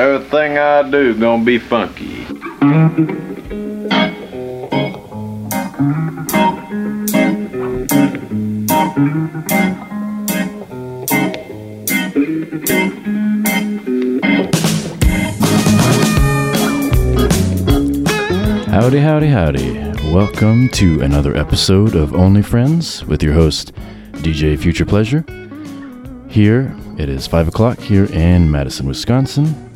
Everything I do gonna be funky. Howdy, howdy, howdy. Welcome to another episode of Only Friends with your host, DJ Future Pleasure. Here, it is 5 o'clock here in Madison, Wisconsin,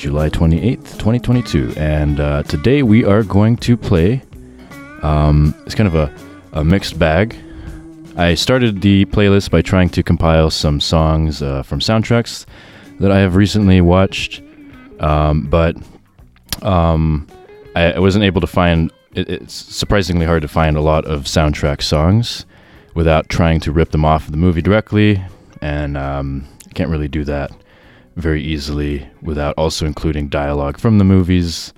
July 28th, 2022. And uh, today we are going to play. Um, it's kind of a, a mixed bag. I started the playlist by trying to compile some songs uh, from soundtracks that I have recently watched, um, but um, I, I wasn't able to find. It, it's surprisingly hard to find a lot of soundtrack songs without trying to rip them off of the movie directly, and um, I can't really do that very easily without also including dialogue from the movies.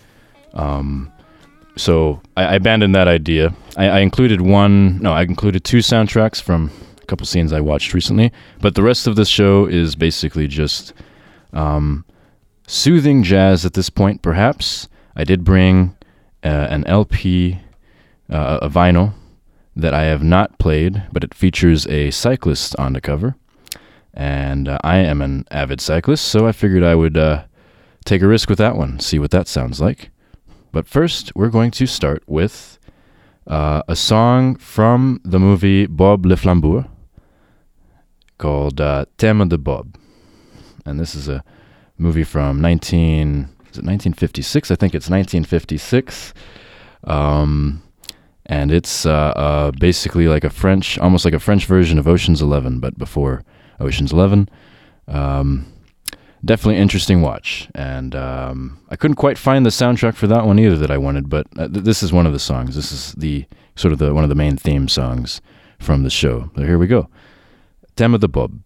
Um, so I, I abandoned that idea. I, I included one. No, I included two soundtracks from a couple scenes I watched recently, but the rest of this show is basically just um, soothing jazz at this point, perhaps. I did bring uh, an LP, uh, a vinyl that I have not played, but it features a cyclist on the cover. And uh, I am an avid cyclist, so I figured I would uh, take a risk with that one, see what that sounds like. But first, we're going to start with uh, a song from the movie Bob le Flambeur called uh, Thème de Bob. And this is a movie from 19 is it 1956? I think it's 1956. Um, and it's uh, uh, basically like a French, almost like a French version of Ocean's Eleven, but before Ocean's Eleven. Um, definitely interesting watch, and um, I couldn't quite find the soundtrack for that one either that I wanted, but uh, th- this is one of the songs. This is the sort of the one of the main theme songs from the show. So here we go. Thème de Bob.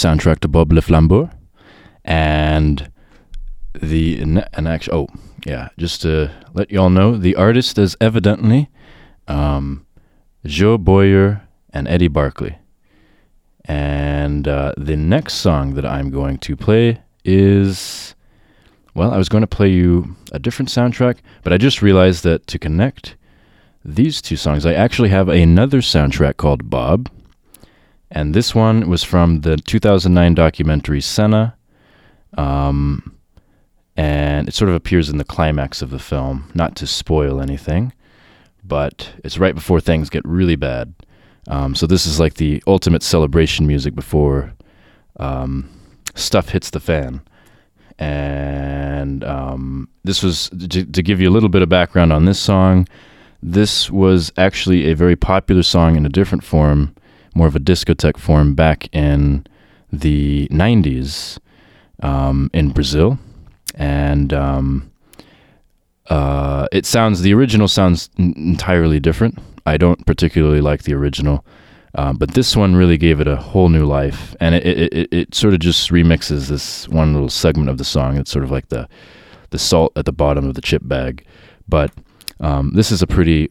Soundtrack to Bob Le and the an, actual. Oh, yeah. Just to let y'all know, the artist is evidently um, Joe Boyer and Eddie Barclay, And uh, the next song that I'm going to play is. Well, I was going to play you a different soundtrack, but I just realized that to connect these two songs, I actually have another soundtrack called Bob. And this one was from the 2009 documentary Senna. Um, and it sort of appears in the climax of the film, not to spoil anything, but it's right before things get really bad. Um, so this is like the ultimate celebration music before um, stuff hits the fan. And um, this was to, to give you a little bit of background on this song. This was actually a very popular song in a different form, more of a discotheque form, back in the 90s um, in Brazil. And um, uh, it sounds, the original sounds n- entirely different. I don't particularly like the original. Um, but this one really gave it a whole new life, and it, it, it, it sort of just remixes this one little segment of the song. It's sort of like the the salt at the bottom of the chip bag, but um, this is a pretty.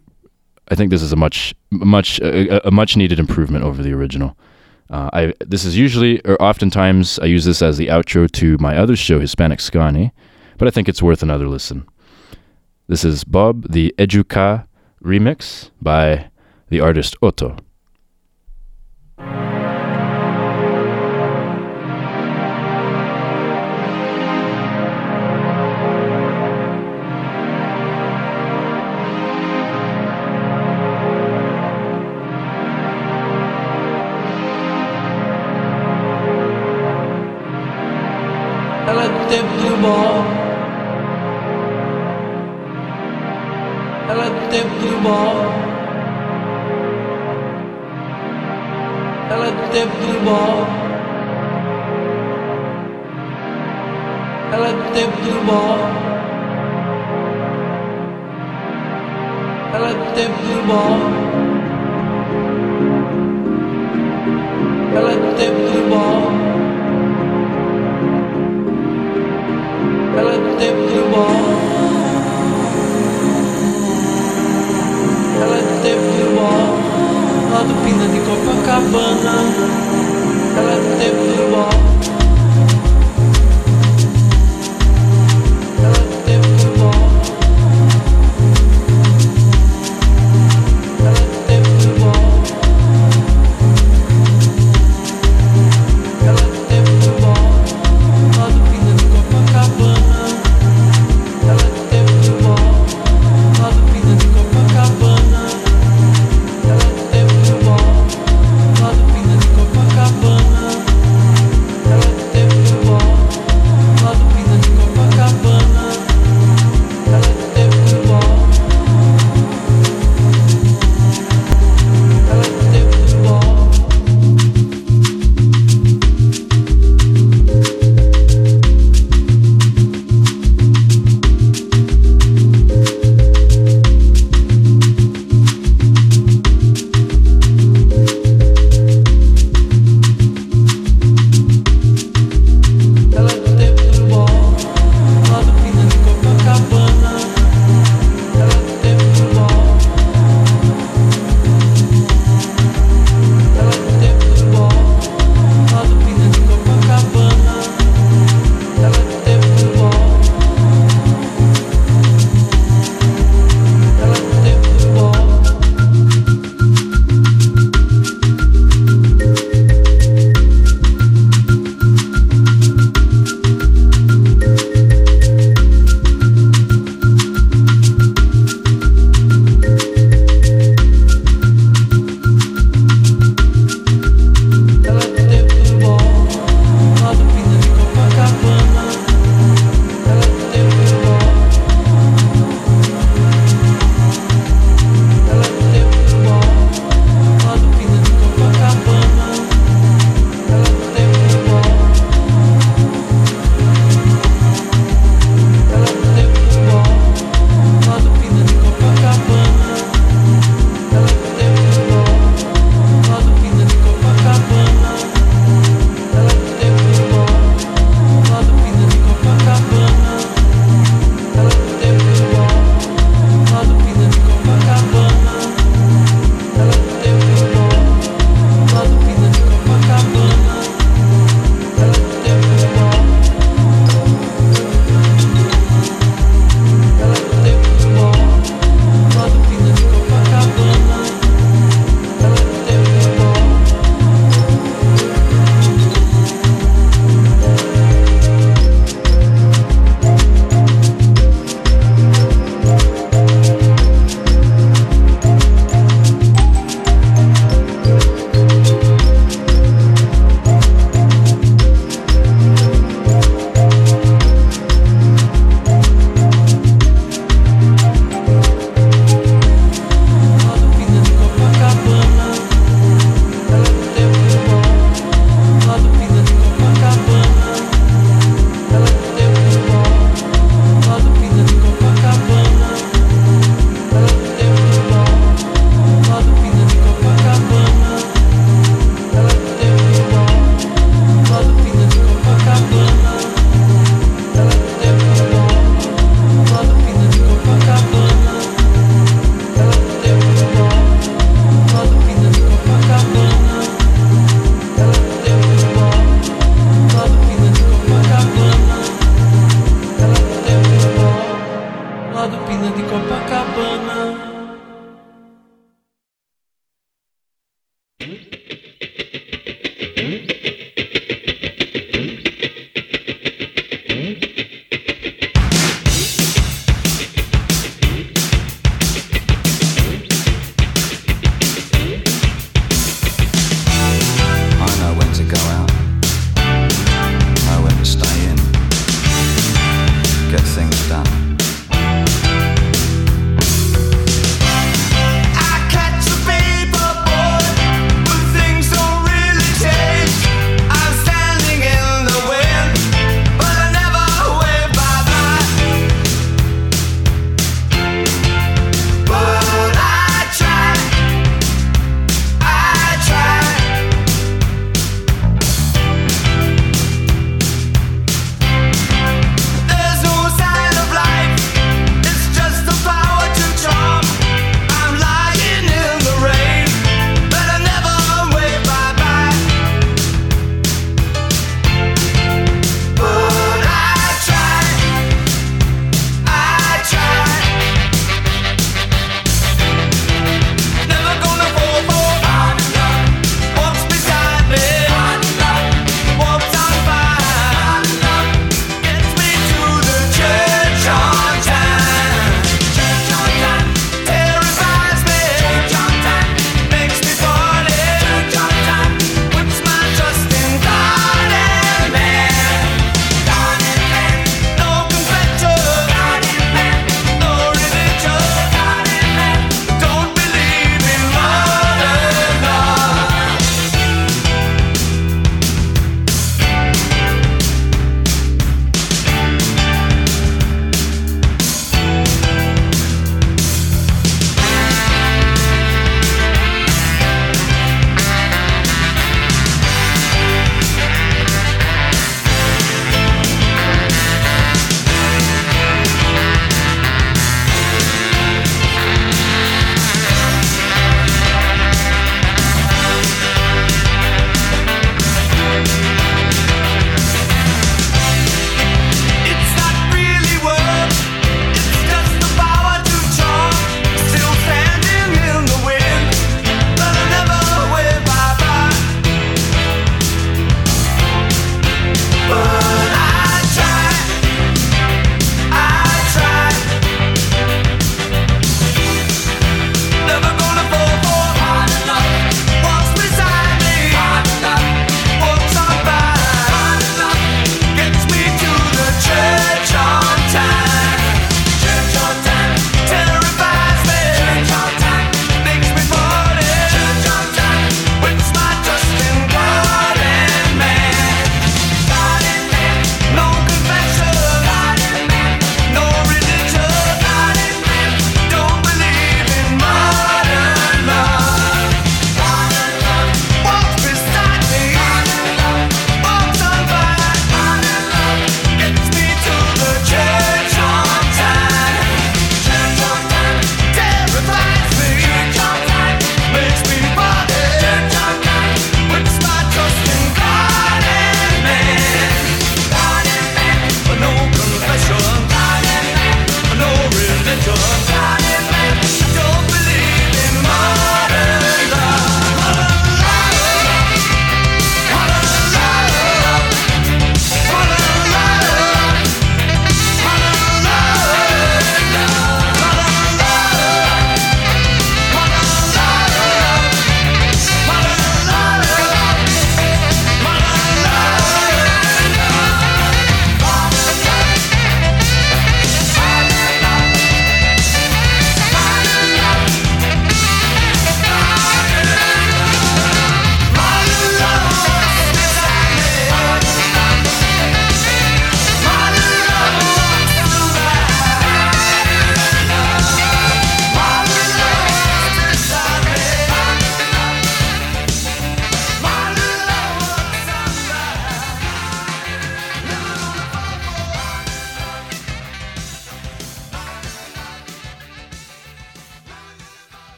I think this is a much much a, a much needed improvement over the original. Uh, I this is usually or oftentimes I use this as the outro to my other show, Hispanic Scani, but I think it's worth another listen. This is Bob the Educa remix by the artist Otto. Tempo do bom. Ela é do tempo do bom. Ela é do tempo do bom. Ela é do tempo bom. Ela é do tempo bom. Ela é do tempo banana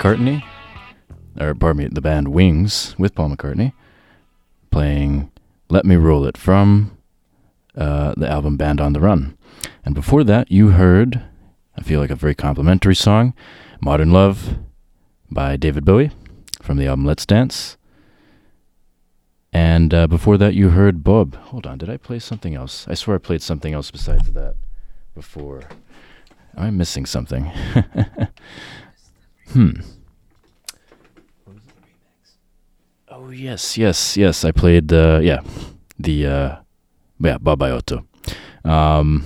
McCartney, or pardon me, the band Wings with Paul McCartney, playing Let Me Roll It from uh, the album Band on the Run. And before that, you heard, I feel like a very complimentary song, Modern Love by David Bowie from the album Let's Dance. And uh, before that, you heard Bob. Hold on, did I play something else? I swear I played something else besides that before. Am I missing something? hmm. Oh yes, yes, yes. I played uh, yeah the uh, yeah Bob Iotto. Um,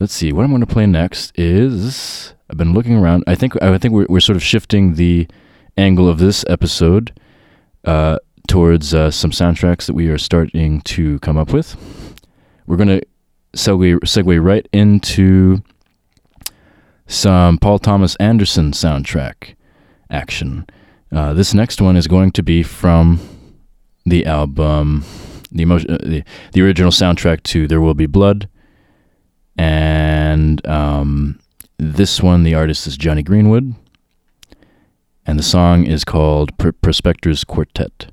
let's see what I'm going to play next is I've been looking around. I think I think we're we're sort of shifting the angle of this episode uh, towards uh, some soundtracks that we are starting to come up with. We're going to segue segue right into some Paul Thomas Anderson soundtrack action. Uh, this next one is going to be from the album, the, emotion, uh, the the original soundtrack to There Will Be Blood, and um, this one the artist is Jonny Greenwood, and the song is called Pr- Prospectors Quartet.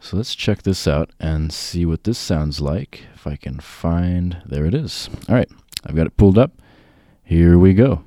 So let's check this out and see what this sounds like. If I can find, there it is. All right, I've got it pulled up. Here we go.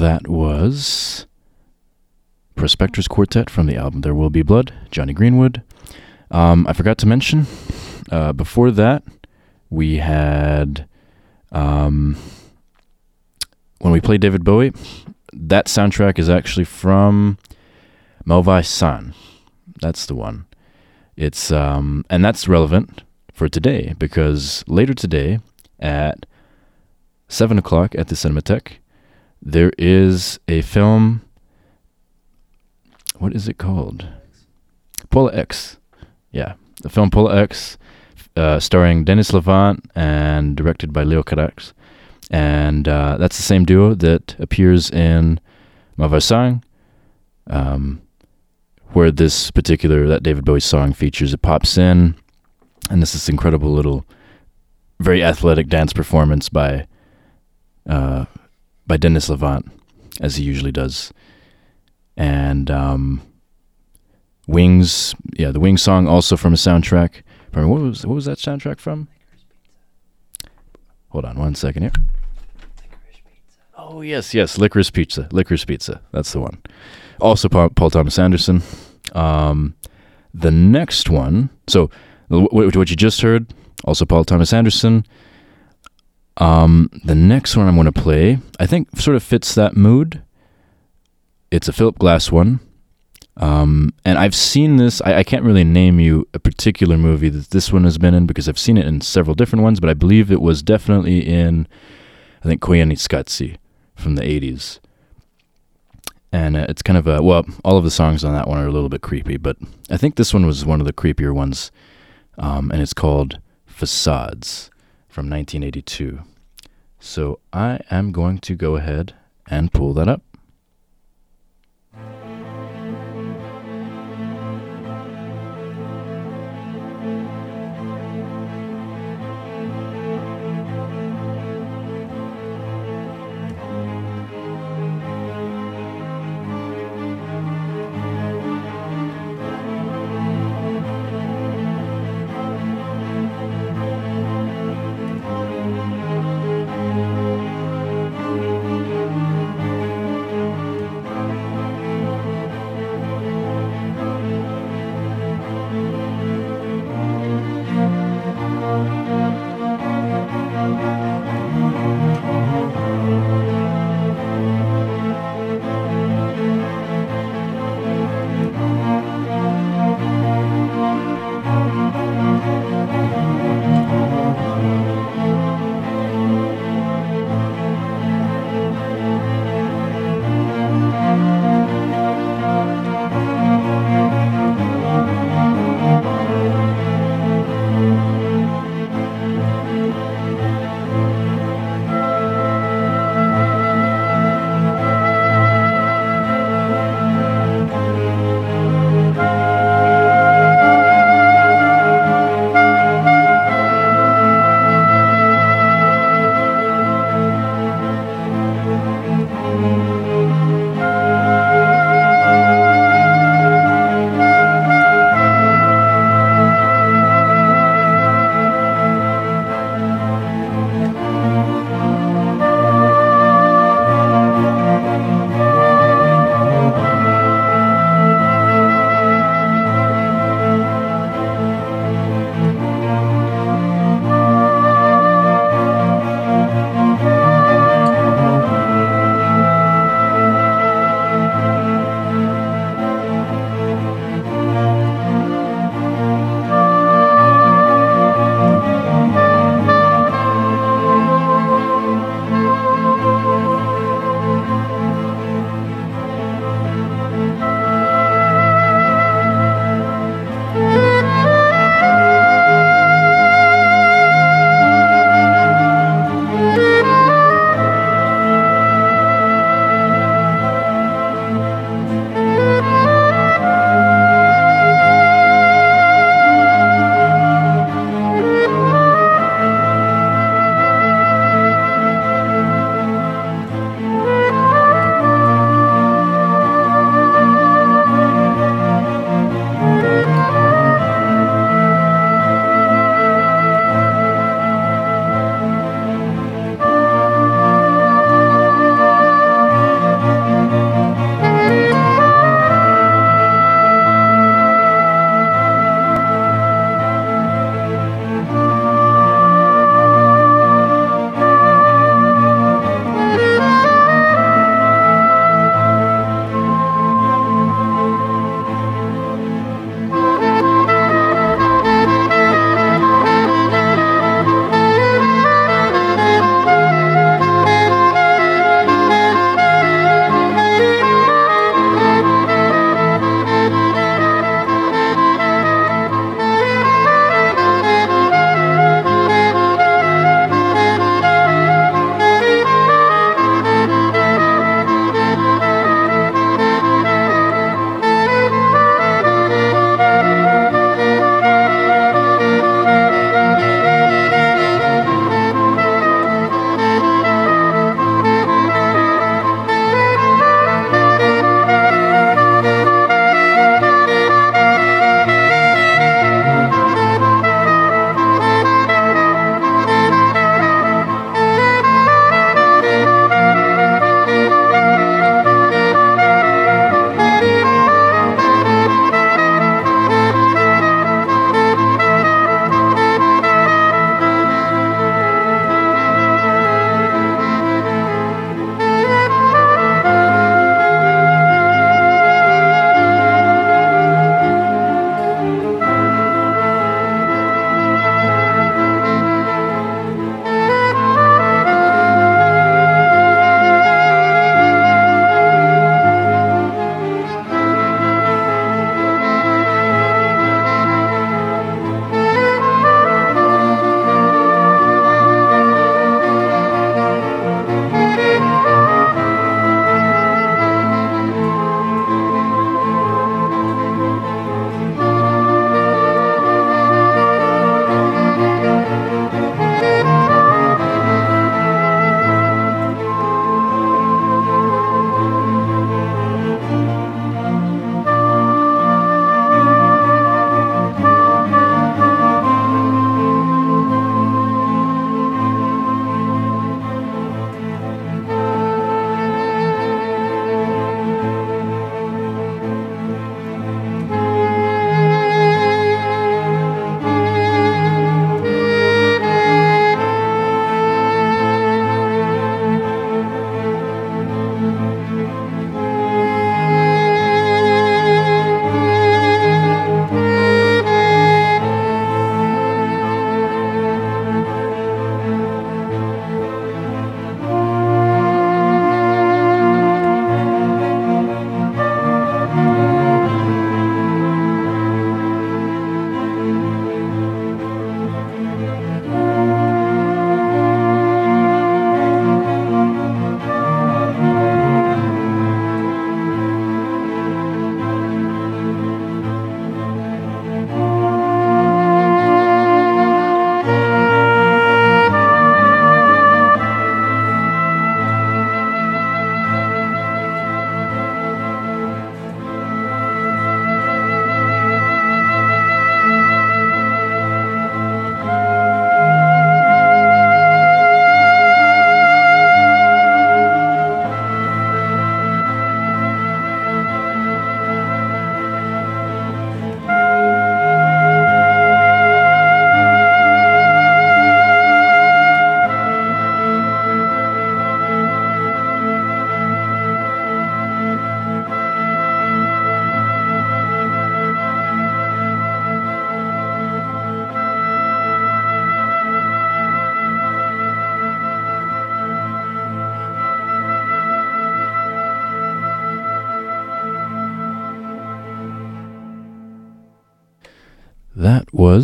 That was Prospectors Quartet from the album There Will Be Blood, Jonny Greenwood. Um, I forgot to mention, uh, before that, we had, um, when we played David Bowie, that soundtrack is actually from Mauvais Sang. That's the one. It's, um, and that's relevant for today because later today at 7 o'clock at the Cinematheque, there is a film. What is it called? Pola X. Yeah, the film Pola X, uh, starring Denis Lavant and directed by Leos Carax. And uh, that's the same duo that appears in Mauvais Sang, um, where this particular, that David Bowie song features. It pops in, and this is incredible little, very athletic dance performance by, uh, by Denis Lavant, as he usually does. And um, Wings, yeah, the Wings song also from a soundtrack. From what was what was that soundtrack from? Hold on one second here. Oh yes, yes, Licorice Pizza, Licorice Pizza. That's the one. Also, Paul, Paul Thomas Anderson. Um, the next one. So, wh- wh- what you just heard, also Paul Thomas Anderson. Um, the next one I'm going to play, I think, sort of fits that mood. It's a Philip Glass one. Um, and I've seen this. I, I can't really name you a particular movie that this one has been in because I've seen it in several different ones, but I believe it was definitely in, I think, Koyaanisqatsi from the 80s. And uh, it's kind of a, well, all of the songs on that one are a little bit creepy, but I think this one was one of the creepier ones. Um, and it's called Facades from 1982. So I am going to go ahead and pull that up.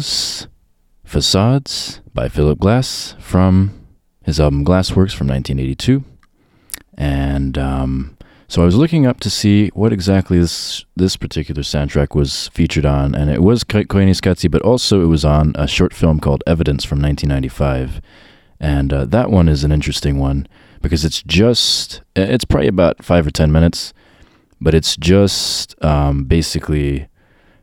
Was Facades by Philip Glass from his album Glassworks from 1982. And um, so I was looking up to see what exactly this this particular soundtrack was featured on, and it was Ko- Koyaanisqatsi, but also it was on a short film called Evidence from 1995. And uh, that one is an interesting one because it's just, it's probably about five or ten minutes, but it's just um, basically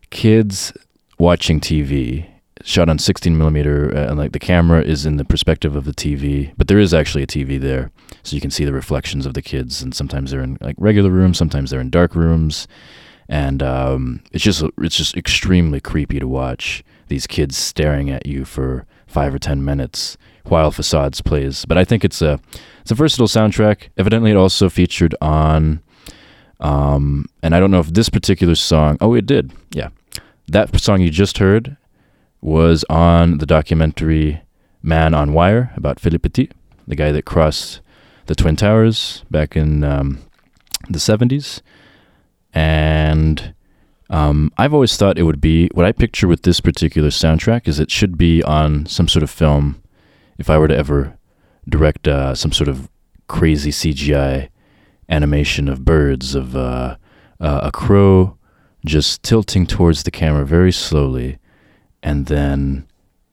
kids watching TV shot on 16 millimeter uh, and like the camera is in the perspective of the TV but there is actually a TV there so you can see the reflections of the kids and sometimes they're in like regular rooms sometimes they're in dark rooms and um, it's just it's just extremely creepy to watch these kids staring at you for five or ten minutes while Facades plays but I think it's a it's a versatile soundtrack. Evidently it also featured on um, and I don't know if this particular song oh it did yeah that song you just heard was on the documentary Man on Wire about Philippe Petit, the guy that crossed the Twin Towers back in um, the 70s. And um, I've always thought it would be what I picture with this particular soundtrack is it should be on some sort of film if I were to ever direct uh, some sort of crazy CGI animation of birds, of uh, uh, a crow just tilting towards the camera very slowly and then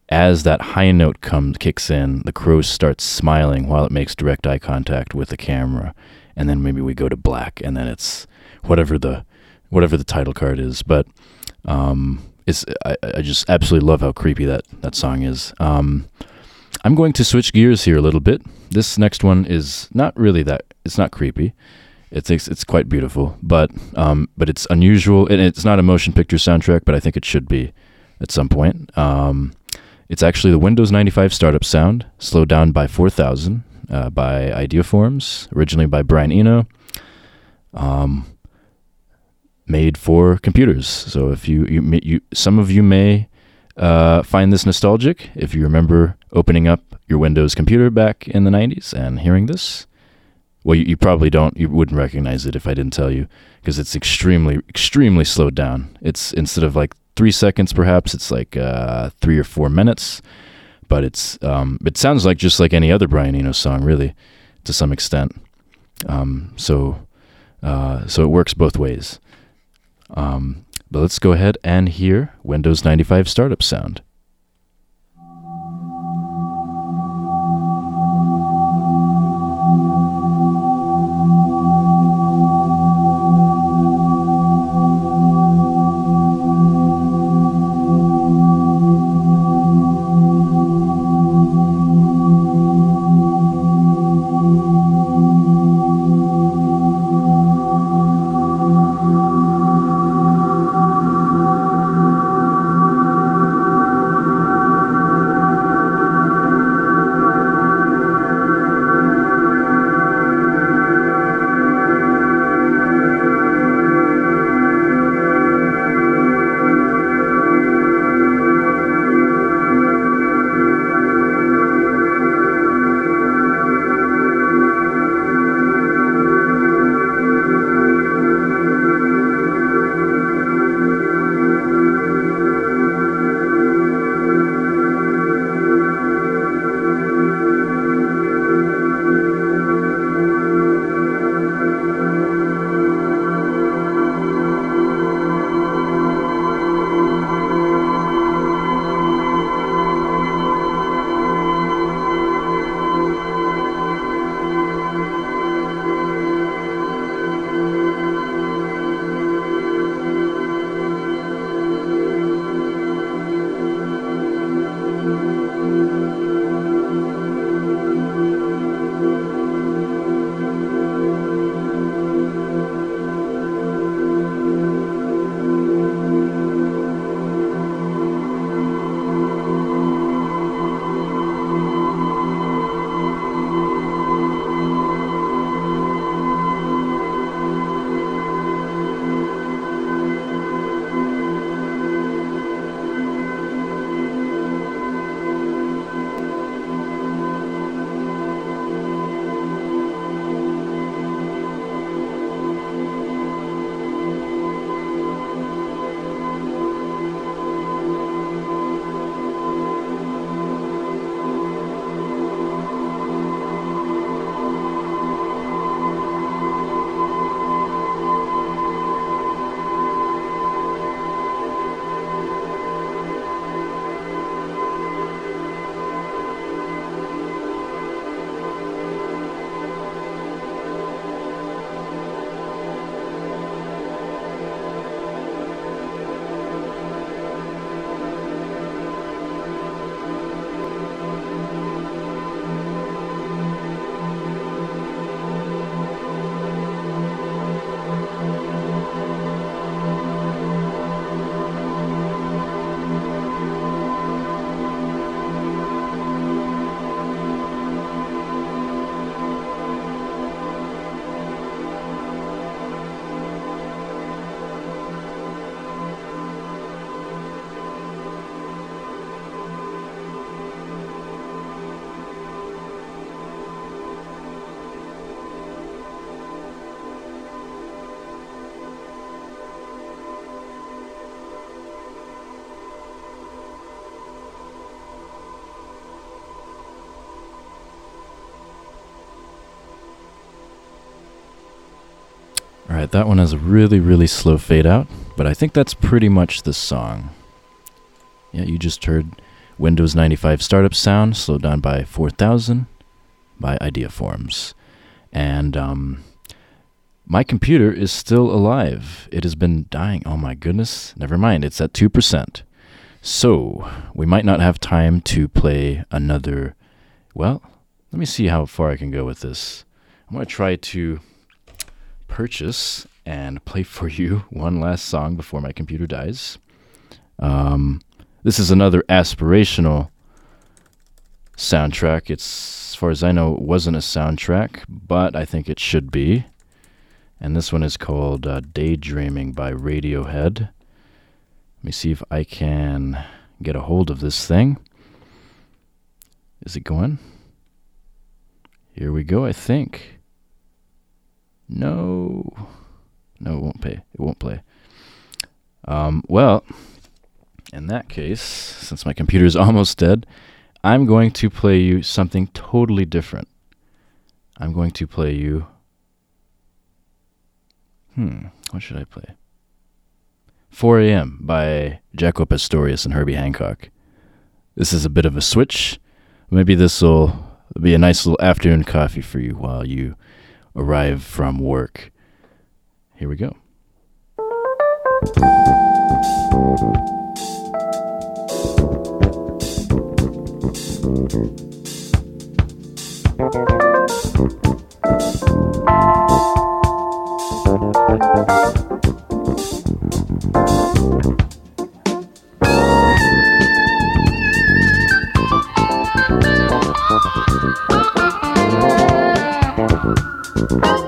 as that high note comes kicks in, the crow starts smiling while it makes direct eye contact with the camera, and then maybe we go to black, and then it's whatever the whatever the title card is. But um, it's I, I just absolutely love how creepy that that song is. Um, I'm going to switch gears here a little bit. This next one is not really that. It's not creepy. It's it's, it's quite beautiful, but um, but it's unusual, and it's not a motion picture soundtrack, but I think it should be at some point. Um, it's actually the Windows 95 startup sound, slowed down by 4,000 uh, by Ideaforms, originally by Brian Eno. Um, made for computers. So if you, you, you some of you may uh, find this nostalgic if you remember opening up your Windows computer back in the 90s and hearing this. Well, you, you probably don't. You wouldn't recognize it if I didn't tell you, because it's extremely, extremely slowed down. It's instead of like three seconds, perhaps it's like uh, three or four minutes. But it's um, it sounds like just like any other Brian Eno song, really, to some extent. Um, so uh, so it works both ways. Um, but let's go ahead and hear Windows 95 startup sound. Right, that one has a really, really slow fade out, but I think that's pretty much the song. Yeah, you just heard Windows 95 startup sound slowed down by 4000 by Ideaforms. And um, my computer is still alive. It has been dying. Oh my goodness. Never mind, it's at 2%. So, we might not have time to play another. Well, let me see how far I can go with this. I'm going to try to purchase and play for you one last song before my computer dies. Um, this is another aspirational soundtrack. It's, as far as I know, it wasn't a soundtrack, but I think it should be. And this one is called uh, Daydreaming by Radiohead. Let me see if I can get a hold of this thing. Is it going? Here we go, I think. No. No, it won't pay. It won't play. Um, well, in that case, since my computer is almost dead, I'm going to play you something totally different. I'm going to play you. Hmm, what should I play? 4 a.m. by Jaco Pastorius and Herbie Hancock. This is a bit of a switch. Maybe this will be a nice little afternoon coffee for you while you arrive from work. Here we go. Música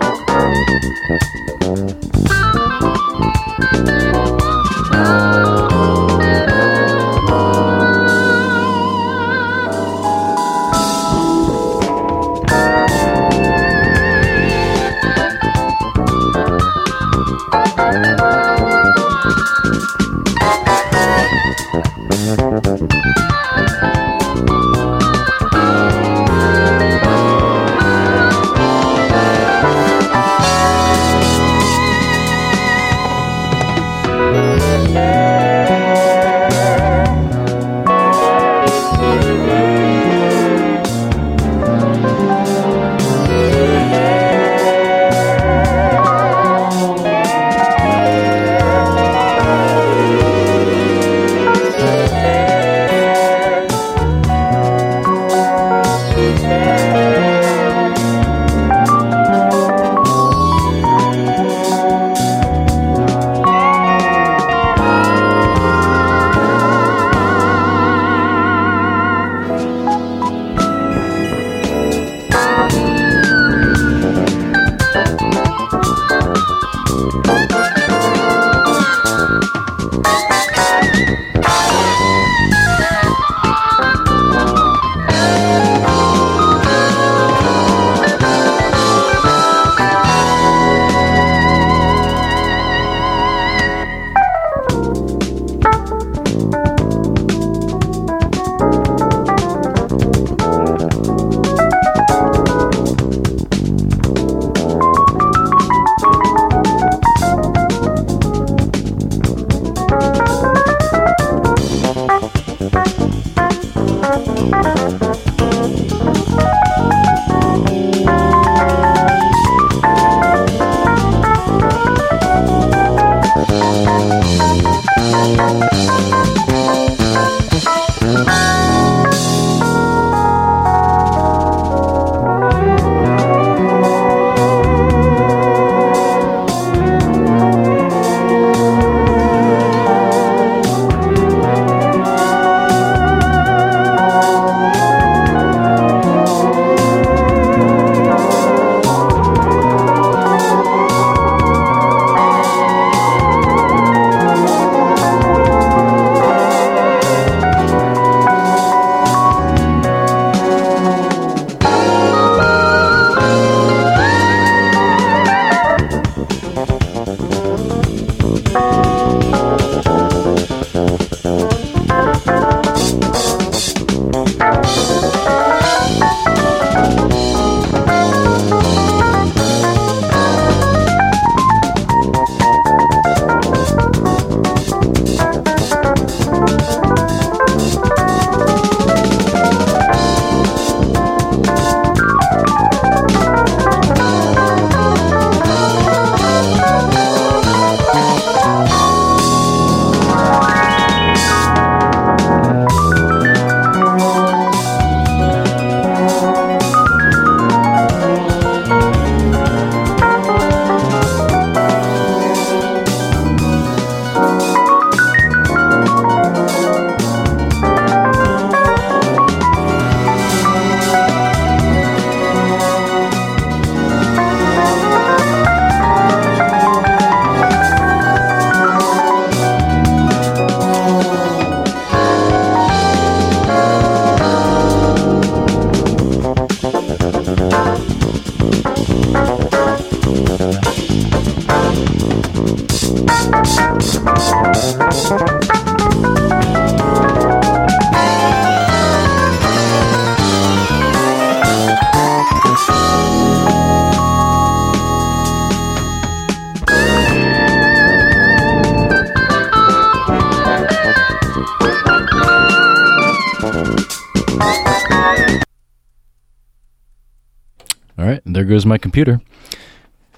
goes my computer.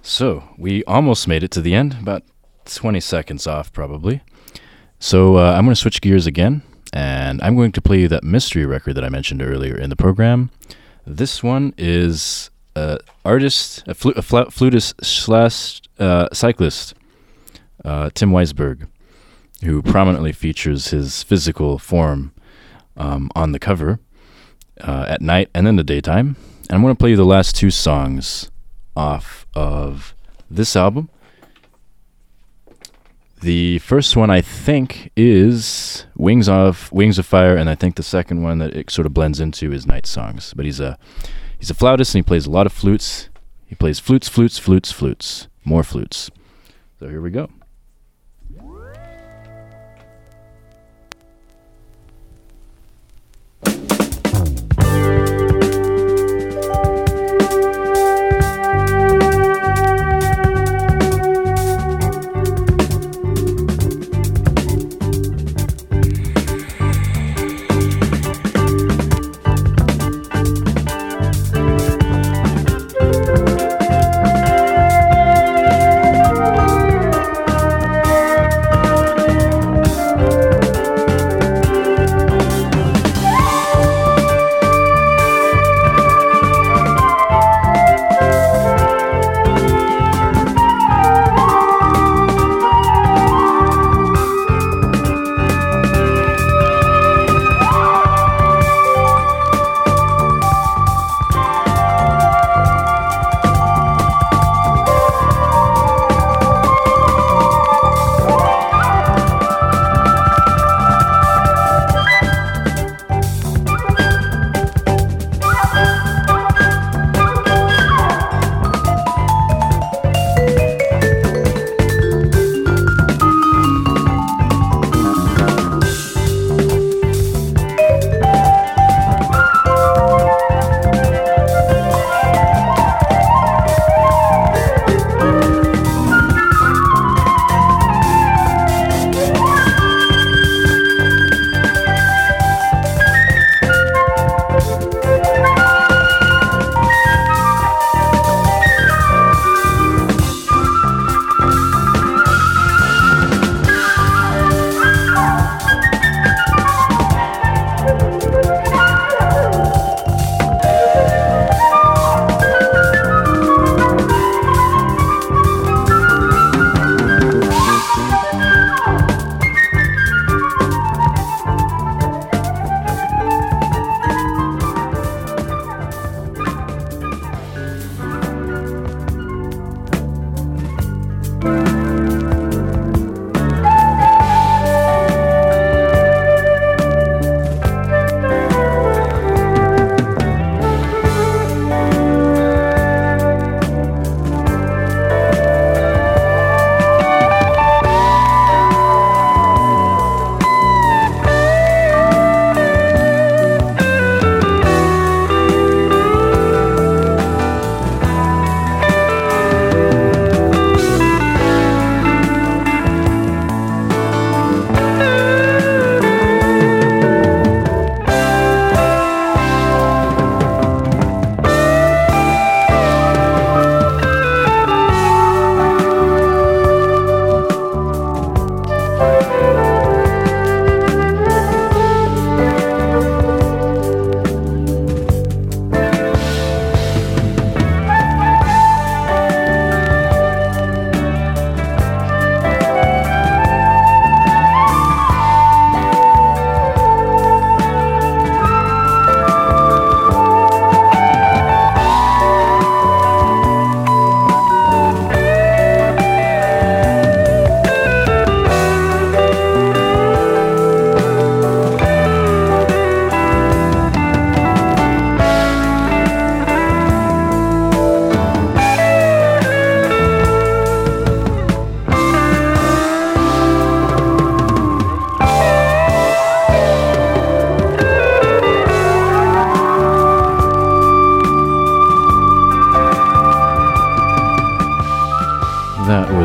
So we almost made it to the end, about 20 seconds off, probably. So uh, I'm going to switch gears again, and I'm going to play you that mystery record that I mentioned earlier in the program. This one is a artist, a, a flutist slash uh, cyclist, uh, Tim Weisberg, who prominently features his physical form um, on the cover uh, at night and in the daytime. And I'm going to play you the last two songs off of this album. The first one I think is Wings of Wings of Fire, and I think the second one that it sort of blends into is Night Songs. But he's a he's a flautist and he plays a lot of flutes. He plays flutes, flutes, flutes, flutes, more flutes. So here we go.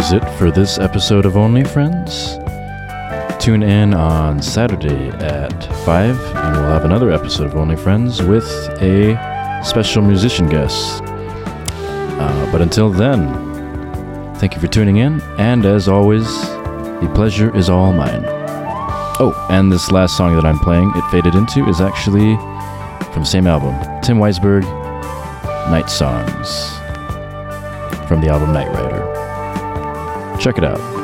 Was it for this episode of Only Friends. Tune in on Saturday at 5, and we'll have another episode of Only Friends with a special musician guest. Uh, but until then, thank you for tuning in, and as always, the pleasure is all mine. Oh, and this last song that I'm playing, It Faded Into, is actually from the same album Tim Weisberg, Night Songs, from the album Night Rider. Check it out.